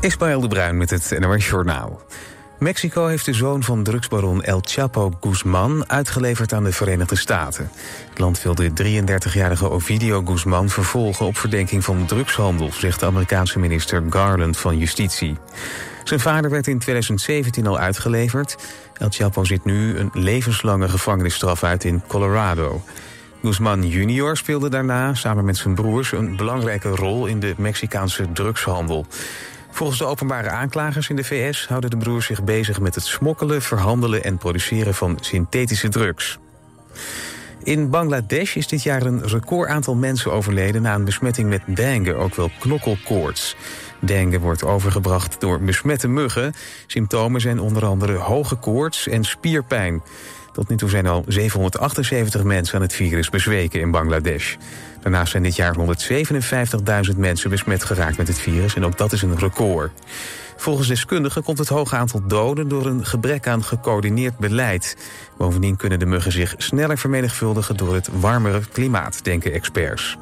Ismaël de Bruin met het NOS Journaal. Mexico heeft de zoon van drugsbaron El Chapo Guzman uitgeleverd aan de Verenigde Staten. Het land wil de 33-jarige Ovidio Guzman vervolgen op verdenking van drugshandel, zegt de Amerikaanse minister Garland van Justitie. Zijn vader werd in 2017 al uitgeleverd. El Chapo zit nu een levenslange gevangenisstraf uit in Colorado. Guzman junior speelde daarna samen met zijn broers een belangrijke rol in de Mexicaanse drugshandel. Volgens de openbare aanklagers in de VS houden de broers zich bezig met het smokkelen, verhandelen en produceren van synthetische drugs. In Bangladesh is dit jaar een record aantal mensen overleden na een besmetting met dengue, ook wel knokkelkoorts. Dengue wordt overgebracht door besmette muggen. Symptomen zijn onder andere hoge koorts en spierpijn. Tot nu toe zijn al 778 mensen aan het virus bezweken in Bangladesh. Daarnaast zijn dit jaar 157.000 mensen besmet geraakt met het virus en ook dat is een record. Volgens deskundigen komt het hoge aantal doden door een gebrek aan gecoördineerd beleid. Bovendien kunnen de muggen zich sneller vermenigvuldigen door het warmere klimaat, denken experts.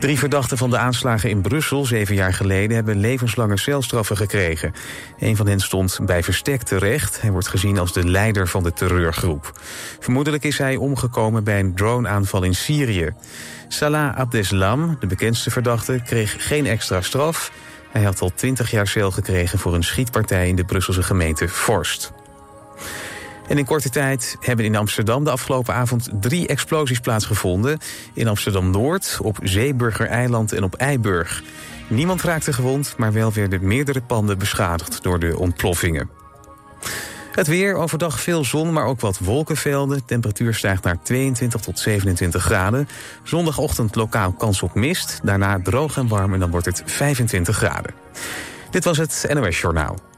Drie verdachten van de aanslagen in Brussel zeven jaar geleden hebben levenslange celstraffen gekregen. Een van hen stond bij verstek terecht. Hij wordt gezien als de leider van de terreurgroep. Vermoedelijk is hij omgekomen bij een droneaanval in Syrië. Salah Abdeslam, de bekendste verdachte, kreeg geen extra straf. Hij had al twintig jaar cel gekregen voor een schietpartij in de Brusselse gemeente Forst. En in korte tijd hebben in Amsterdam de afgelopen avond drie explosies plaatsgevonden. In Amsterdam-Noord, op Zeeburger-eiland en op Eiburg. Niemand raakte gewond, maar wel werden meerdere panden beschadigd door de ontploffingen. Het weer, overdag veel zon, maar ook wat wolkenvelden. temperatuur stijgt naar 22 tot 27 graden. Zondagochtend lokaal kans op mist. Daarna droog en warm en dan wordt het 25 graden. Dit was het NOS Journaal.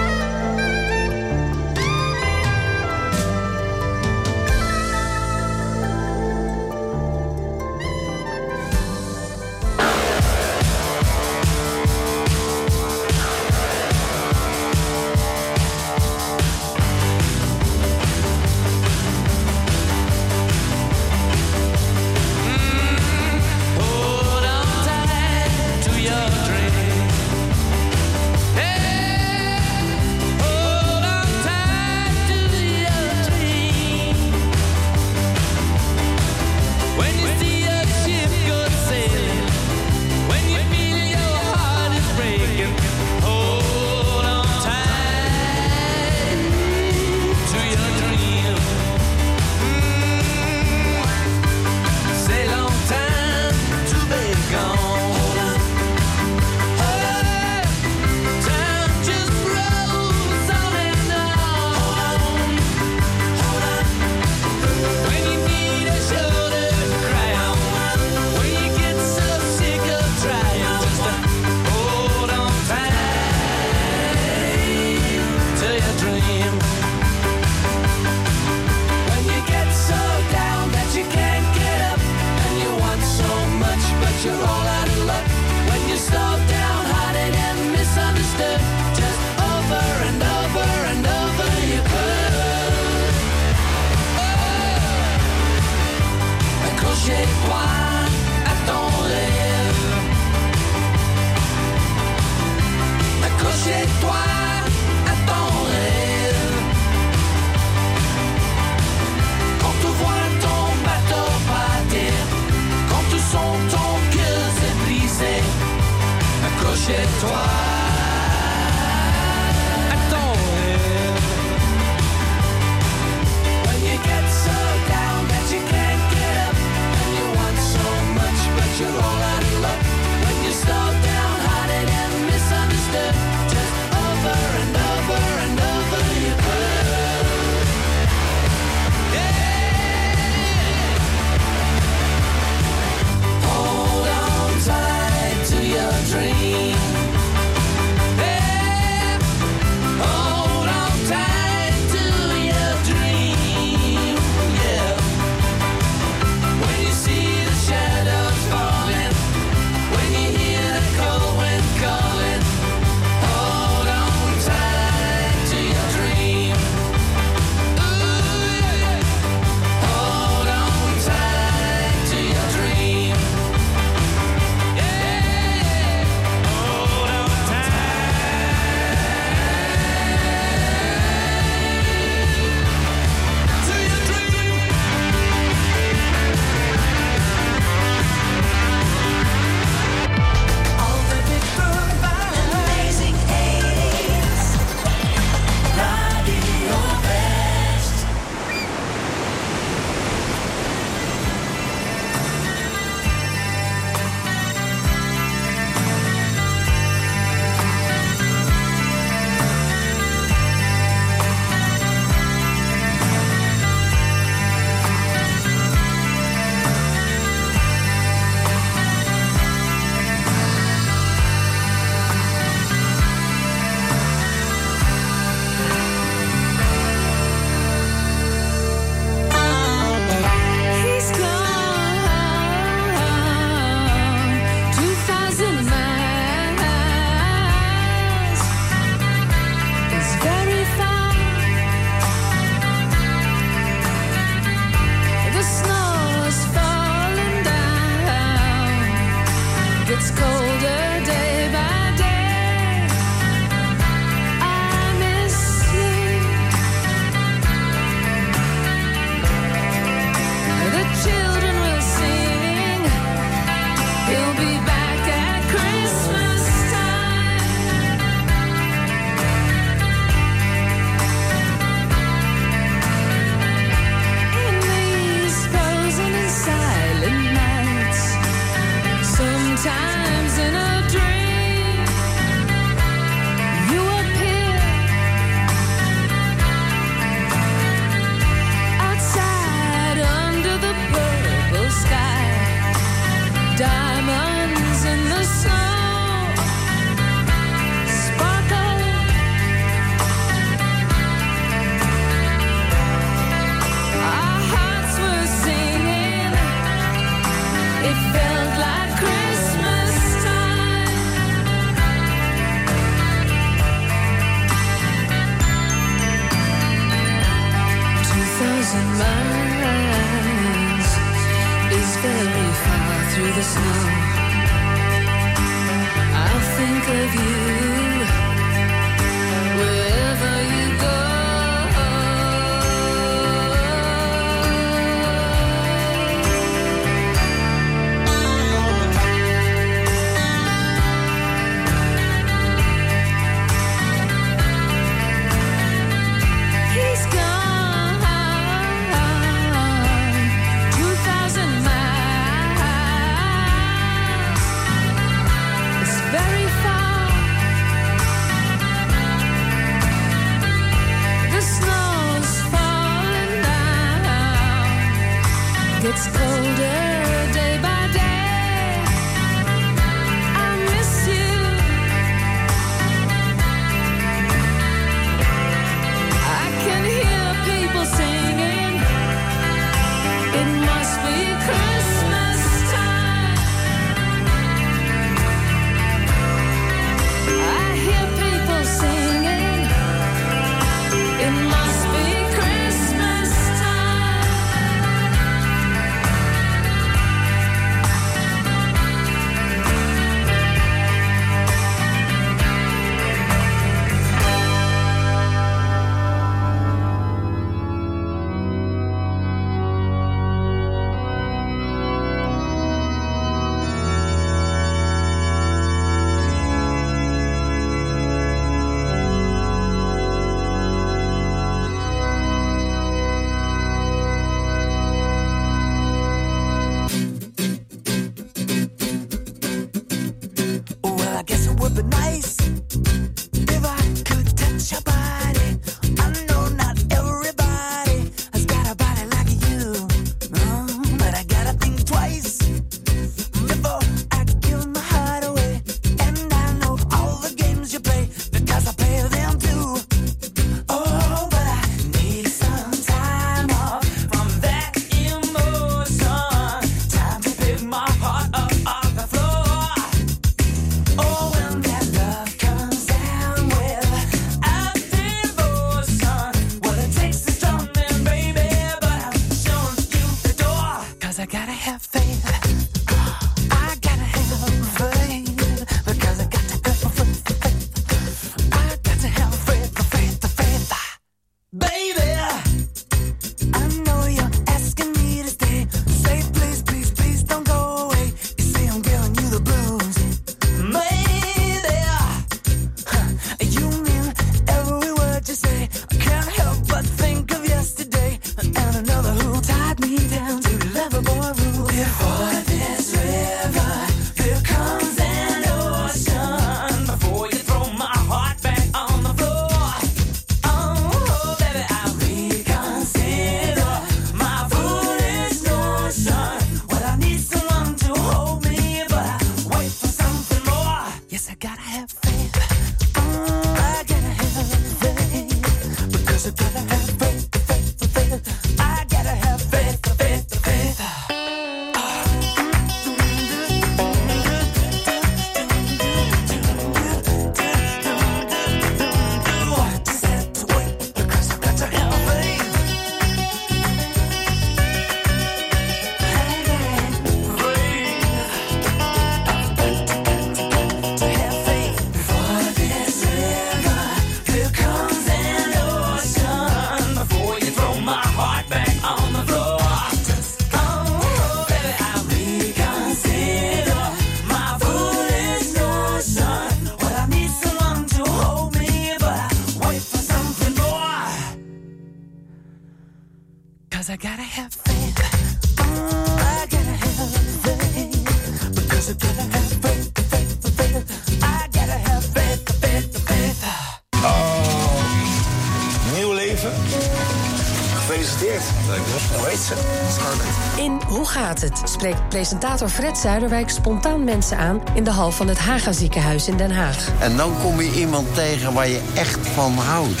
Spreekt presentator Fred Zuiderwijk spontaan mensen aan in de hal van het Haga ziekenhuis in Den Haag. En dan kom je iemand tegen waar je echt van houdt.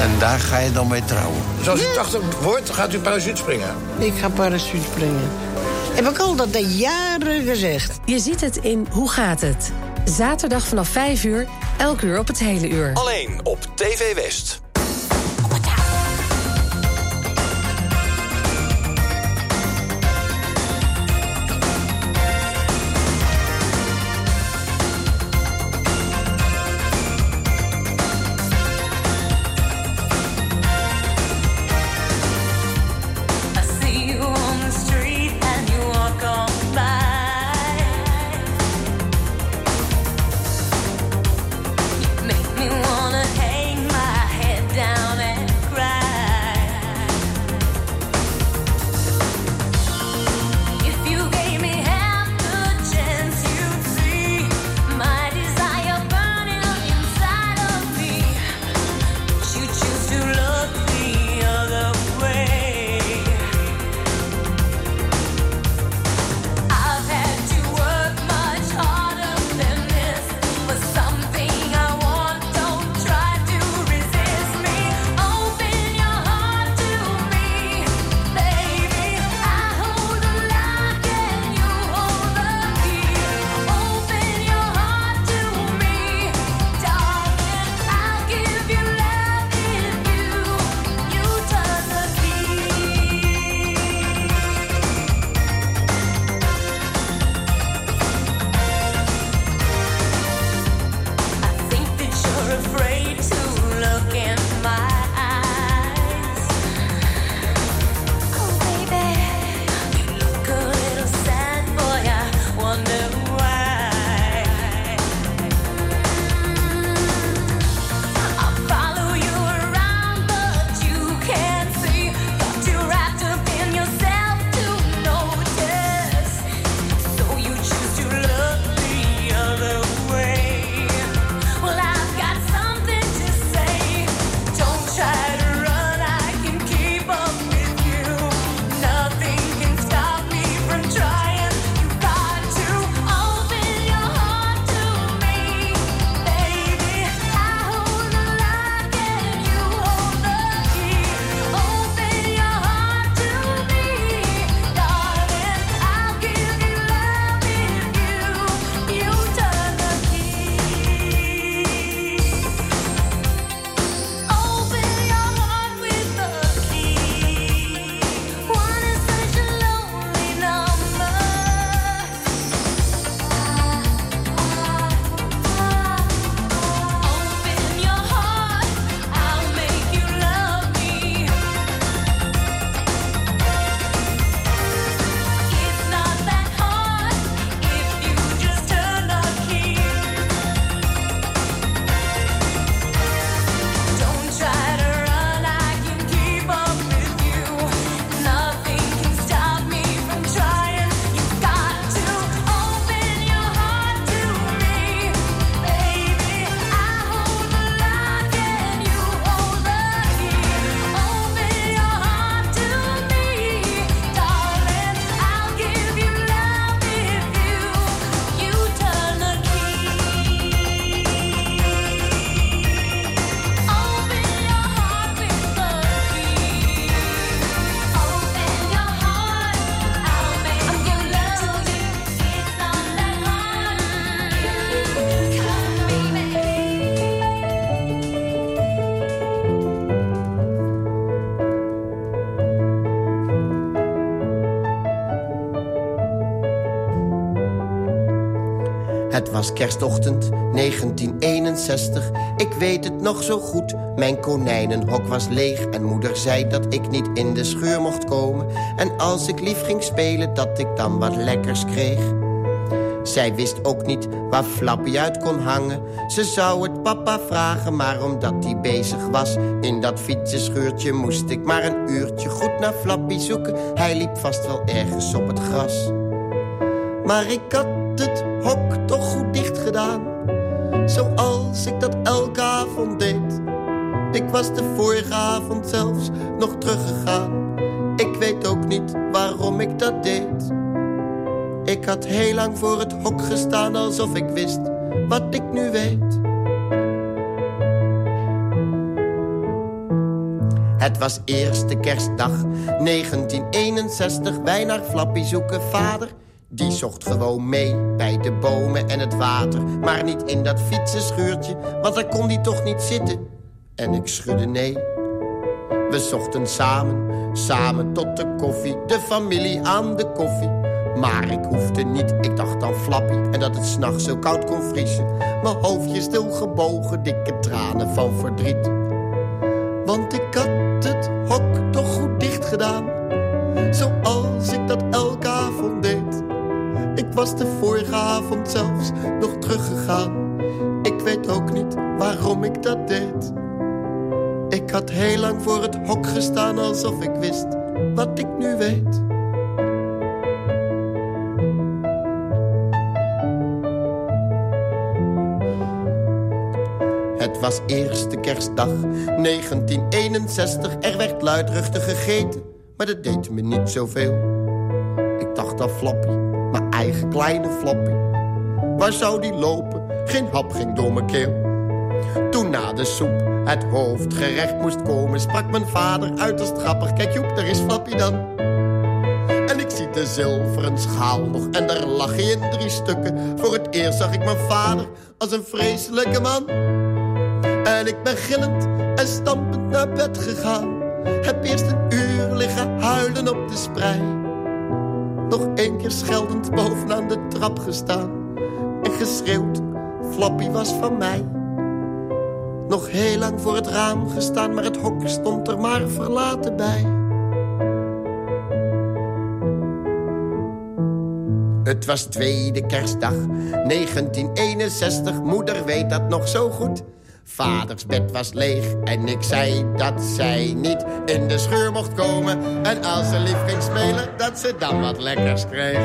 En daar ga je dan mee trouwen. Zoals u 80 wordt, gaat u parachute springen? Ik ga parachute springen. Heb ik al dat de jaren gezegd. Je ziet het in Hoe gaat het? Zaterdag vanaf 5 uur, elk uur op het hele uur. Alleen op TV West. Was kerstochtend 1961, ik weet het nog zo goed. Mijn konijnenhok was leeg en moeder zei dat ik niet in de scheur mocht komen. En als ik lief ging spelen, dat ik dan wat lekkers kreeg. Zij wist ook niet waar Flappy uit kon hangen. Ze zou het papa vragen, maar omdat hij bezig was... in dat fietsenscheurtje moest ik maar een uurtje goed naar Flappy zoeken. Hij liep vast wel ergens op het gras. Maar ik had het Zoals ik dat elke avond deed. Ik was de vorige avond zelfs nog teruggegaan. Ik weet ook niet waarom ik dat deed. Ik had heel lang voor het hok gestaan alsof ik wist wat ik nu weet. Het was eerste kerstdag 1961, wij naar Flappy zoeken vader. Die zocht gewoon mee bij de bomen en het water. Maar niet in dat fietsenschuurtje, want daar kon hij toch niet zitten. En ik schudde nee. We zochten samen, samen tot de koffie. De familie aan de koffie. Maar ik hoefde niet, ik dacht aan Flappy en dat het s'nachts zo koud kon vriezen. Mijn hoofdje stil gebogen, dikke tranen van verdriet. Ik was de vorige avond zelfs nog teruggegaan. Ik weet ook niet waarom ik dat deed. Ik had heel lang voor het hok gestaan alsof ik wist wat ik nu weet. Het was eerste kerstdag 1961. Er werd luidruchtig gegeten, maar dat deed me niet zoveel. Ik dacht aan Flappy, mijn kleine Flappy. Waar zou die lopen? Geen hap ging door mijn keel. Toen na de soep het hoofdgerecht moest komen... sprak mijn vader uit als grappig. Kijk Joep, daar is Flappy dan. En ik zie de zilveren schaal nog en daar lag hij in drie stukken. Voor het eerst zag ik mijn vader als een vreselijke man. En ik ben gillend en stampend naar bed gegaan. Heb eerst een uur liggen huilen op de sprei. Nog één keer scheldend bovenaan de trap gestaan. En geschreeuwd, Flappy was van mij. Nog heel lang voor het raam gestaan, maar het hok stond er maar verlaten bij. Het was tweede kerstdag, 1961, moeder weet dat nog zo goed. Vaders bed was leeg en ik zei dat zij niet in de scheur mocht komen. En als ze lief ging spelen, dat ze dan wat lekkers kreeg.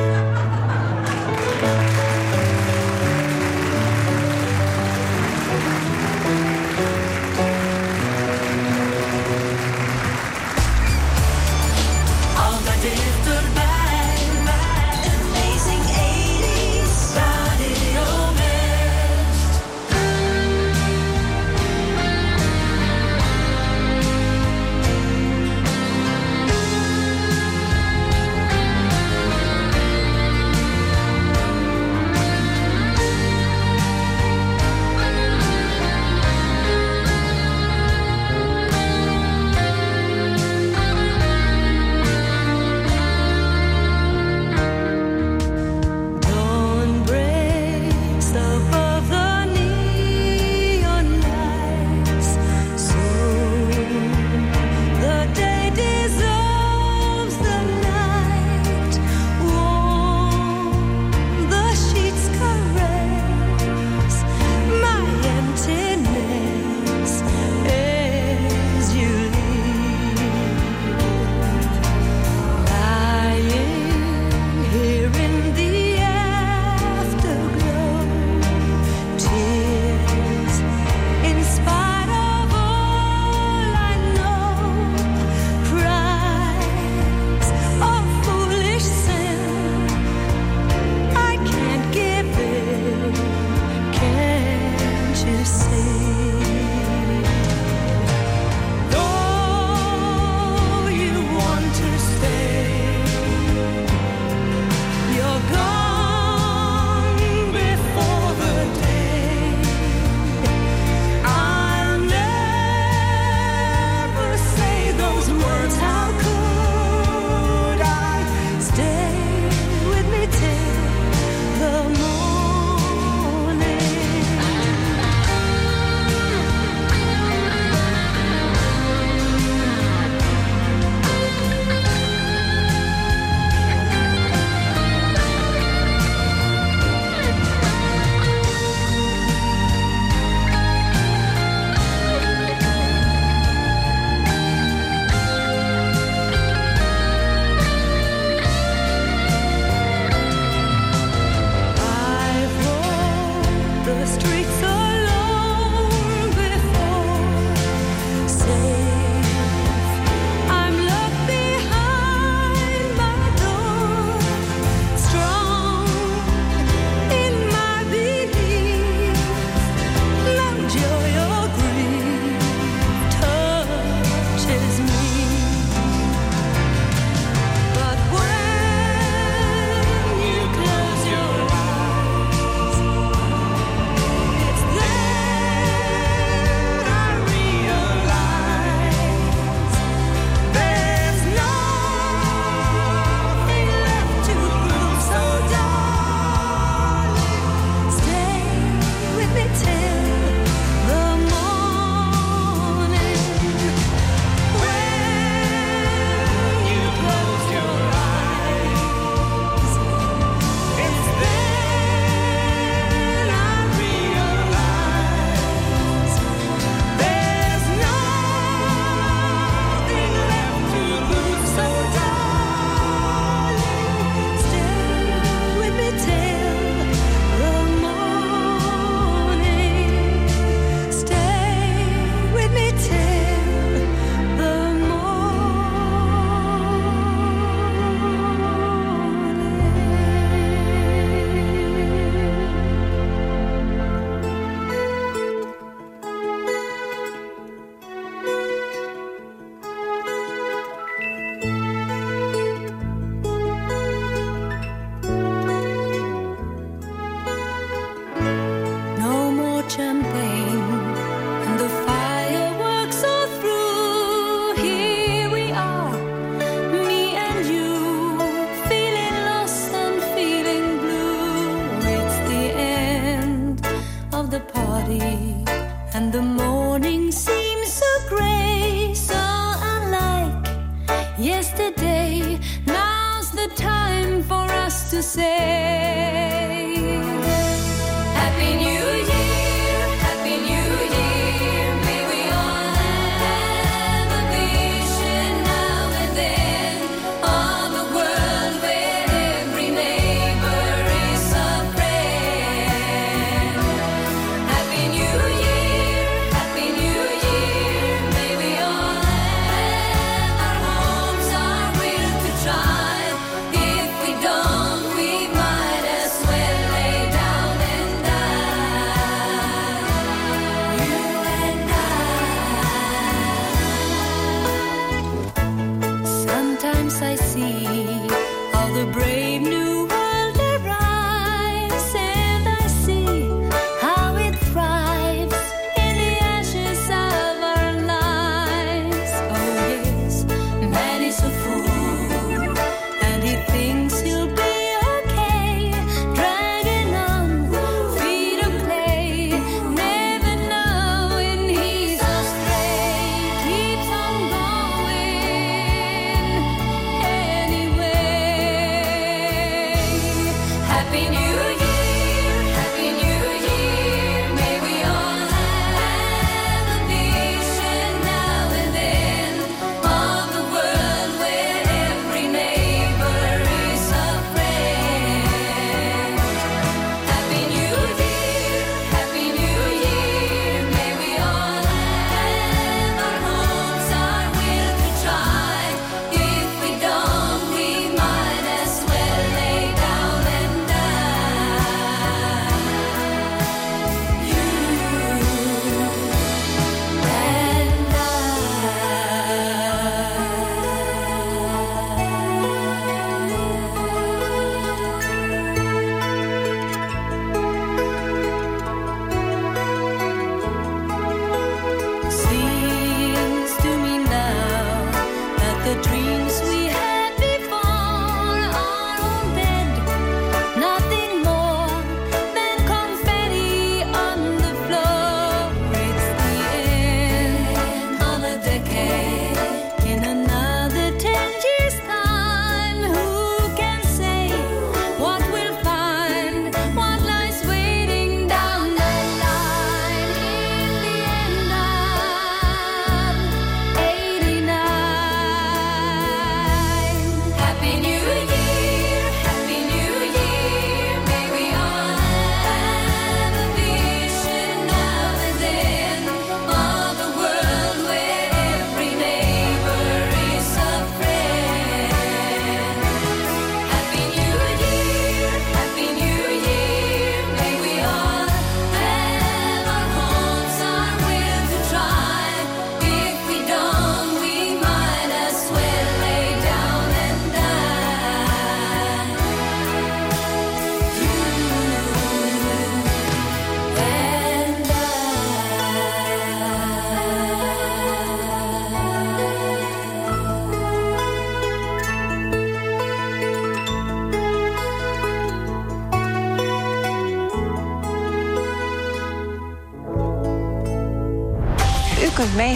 you.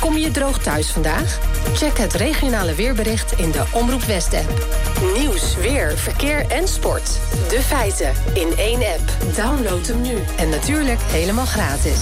Kom je droog thuis vandaag? Check het regionale weerbericht in de Omroep West-app. Nieuws, weer, verkeer en sport. De feiten in één app. Download hem nu. En natuurlijk helemaal gratis.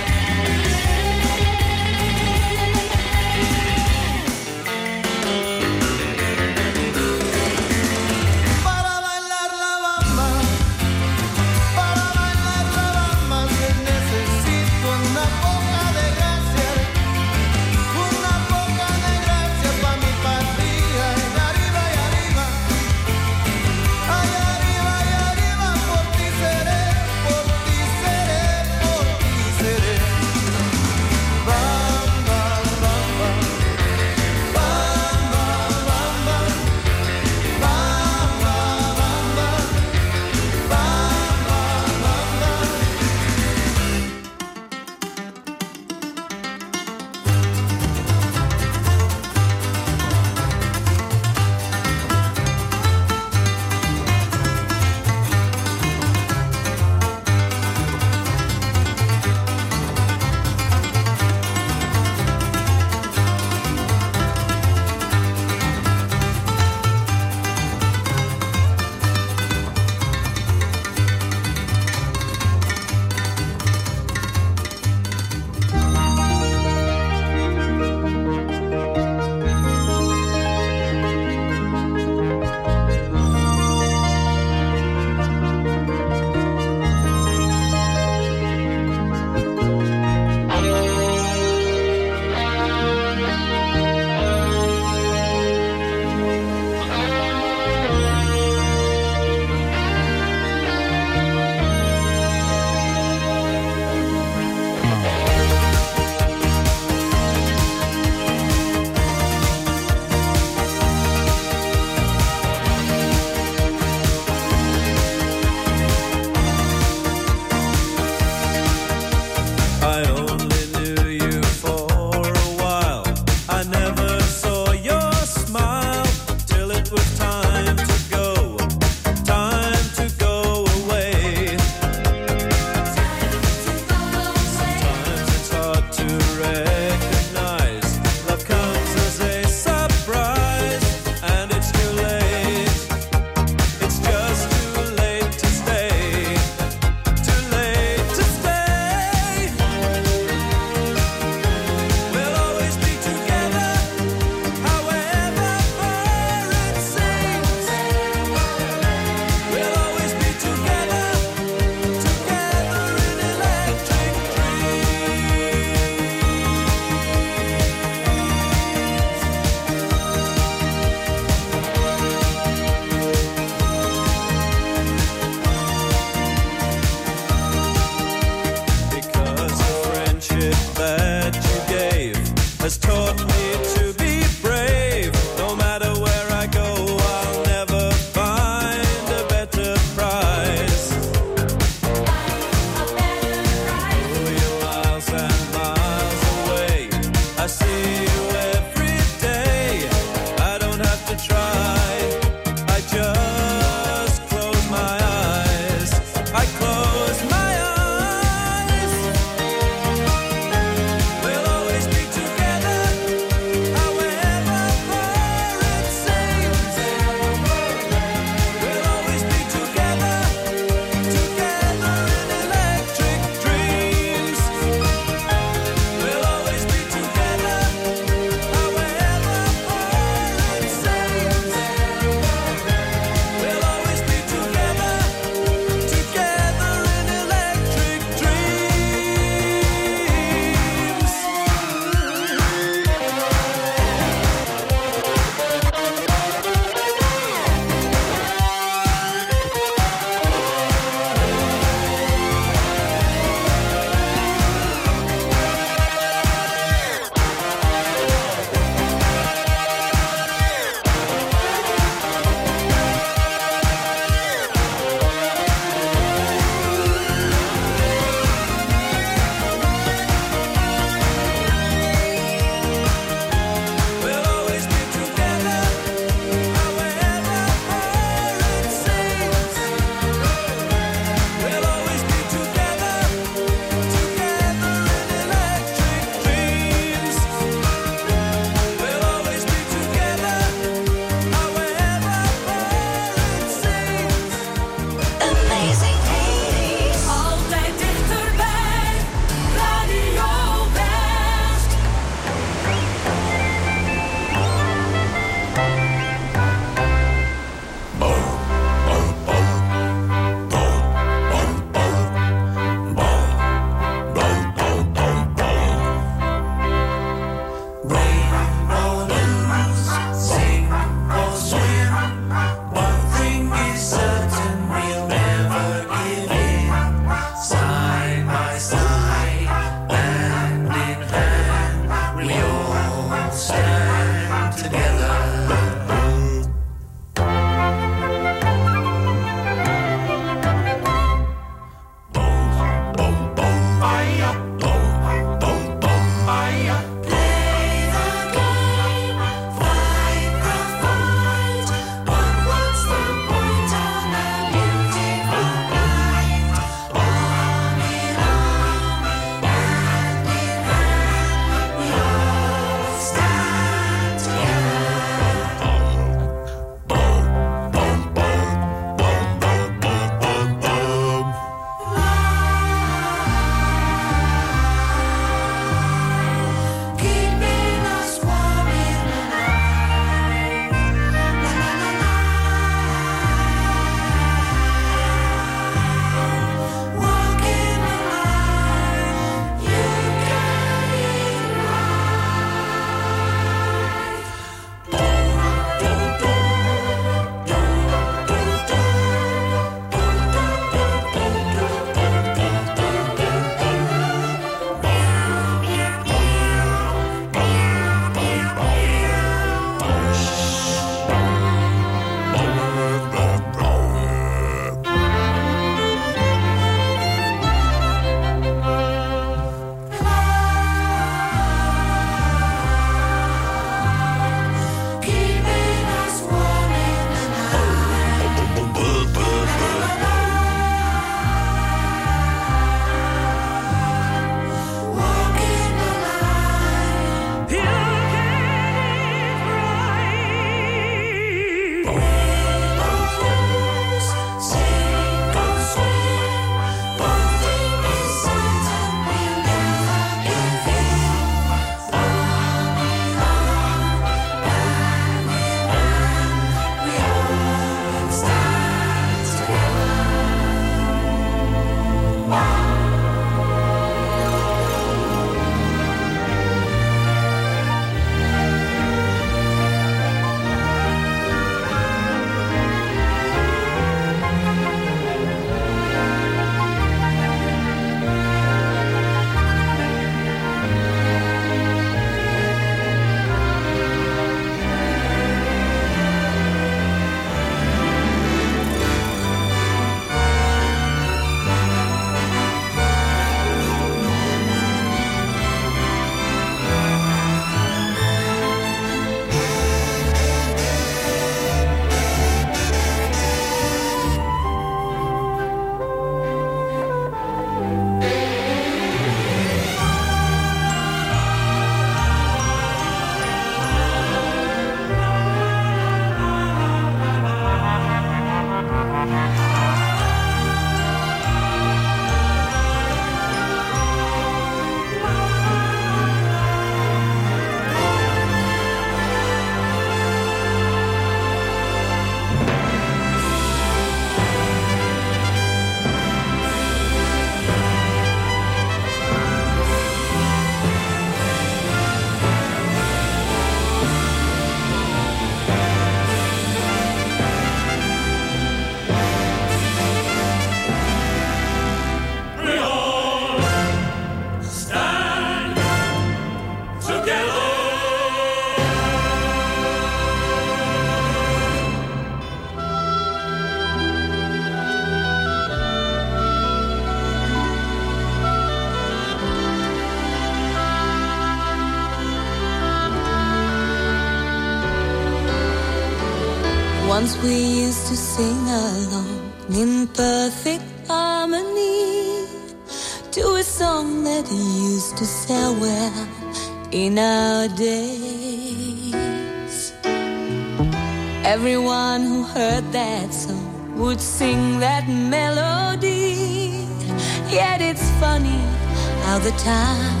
The time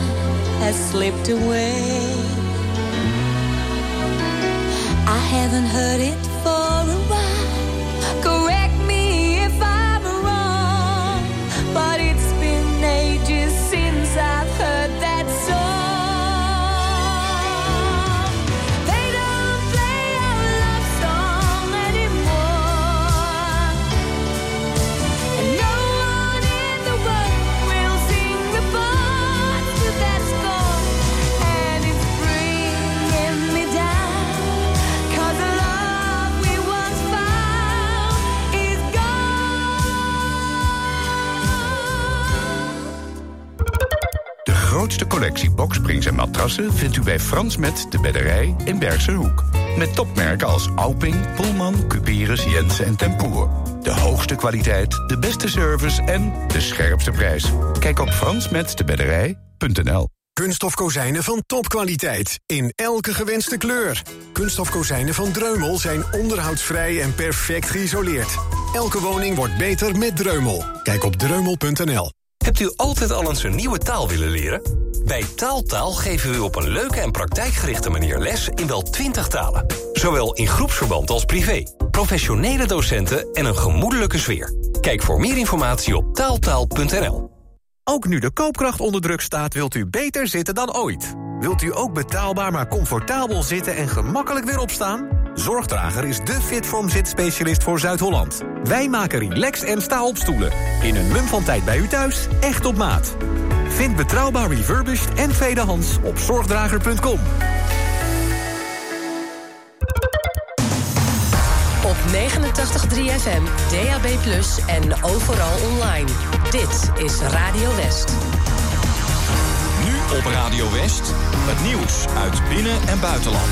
has slipped away. I haven't heard it vindt u bij Frans Met de Bedderij in Bergse Hoek. Met topmerken als Alping, Pullman, Cuperus, Jensen en Tempoer. De hoogste kwaliteit, de beste service en de scherpste prijs. Kijk op fransmetdebedderij.nl Kunststof kozijnen van topkwaliteit. In elke gewenste kleur. Kunststof kozijnen van Dreumel zijn onderhoudsvrij en perfect geïsoleerd. Elke woning wordt beter met Dreumel. Kijk op dreumel.nl. Hebt u altijd al eens een nieuwe taal willen leren? Bij Taaltaal geven we u op een leuke en praktijkgerichte manier les in wel 20 talen. Zowel in groepsverband als privé. Professionele docenten en een gemoedelijke sfeer. Kijk voor meer informatie op taaltaal.nl. Ook nu de koopkracht onder druk staat, wilt u beter zitten dan ooit. Wilt u ook betaalbaar maar comfortabel zitten en gemakkelijk weer opstaan? Zorgdrager is de Fitform zitspecialist voor Zuid-Holland. Wij maken relax en sta-opstoelen. In een mum van tijd bij u thuis, echt op maat. Vind betrouwbaar refurbished en tweedehands op zorgdrager.com. Op 89.3 FM, DAB+, en overal online. Dit is Radio West. Nu op Radio West, het nieuws uit binnen- en buitenland.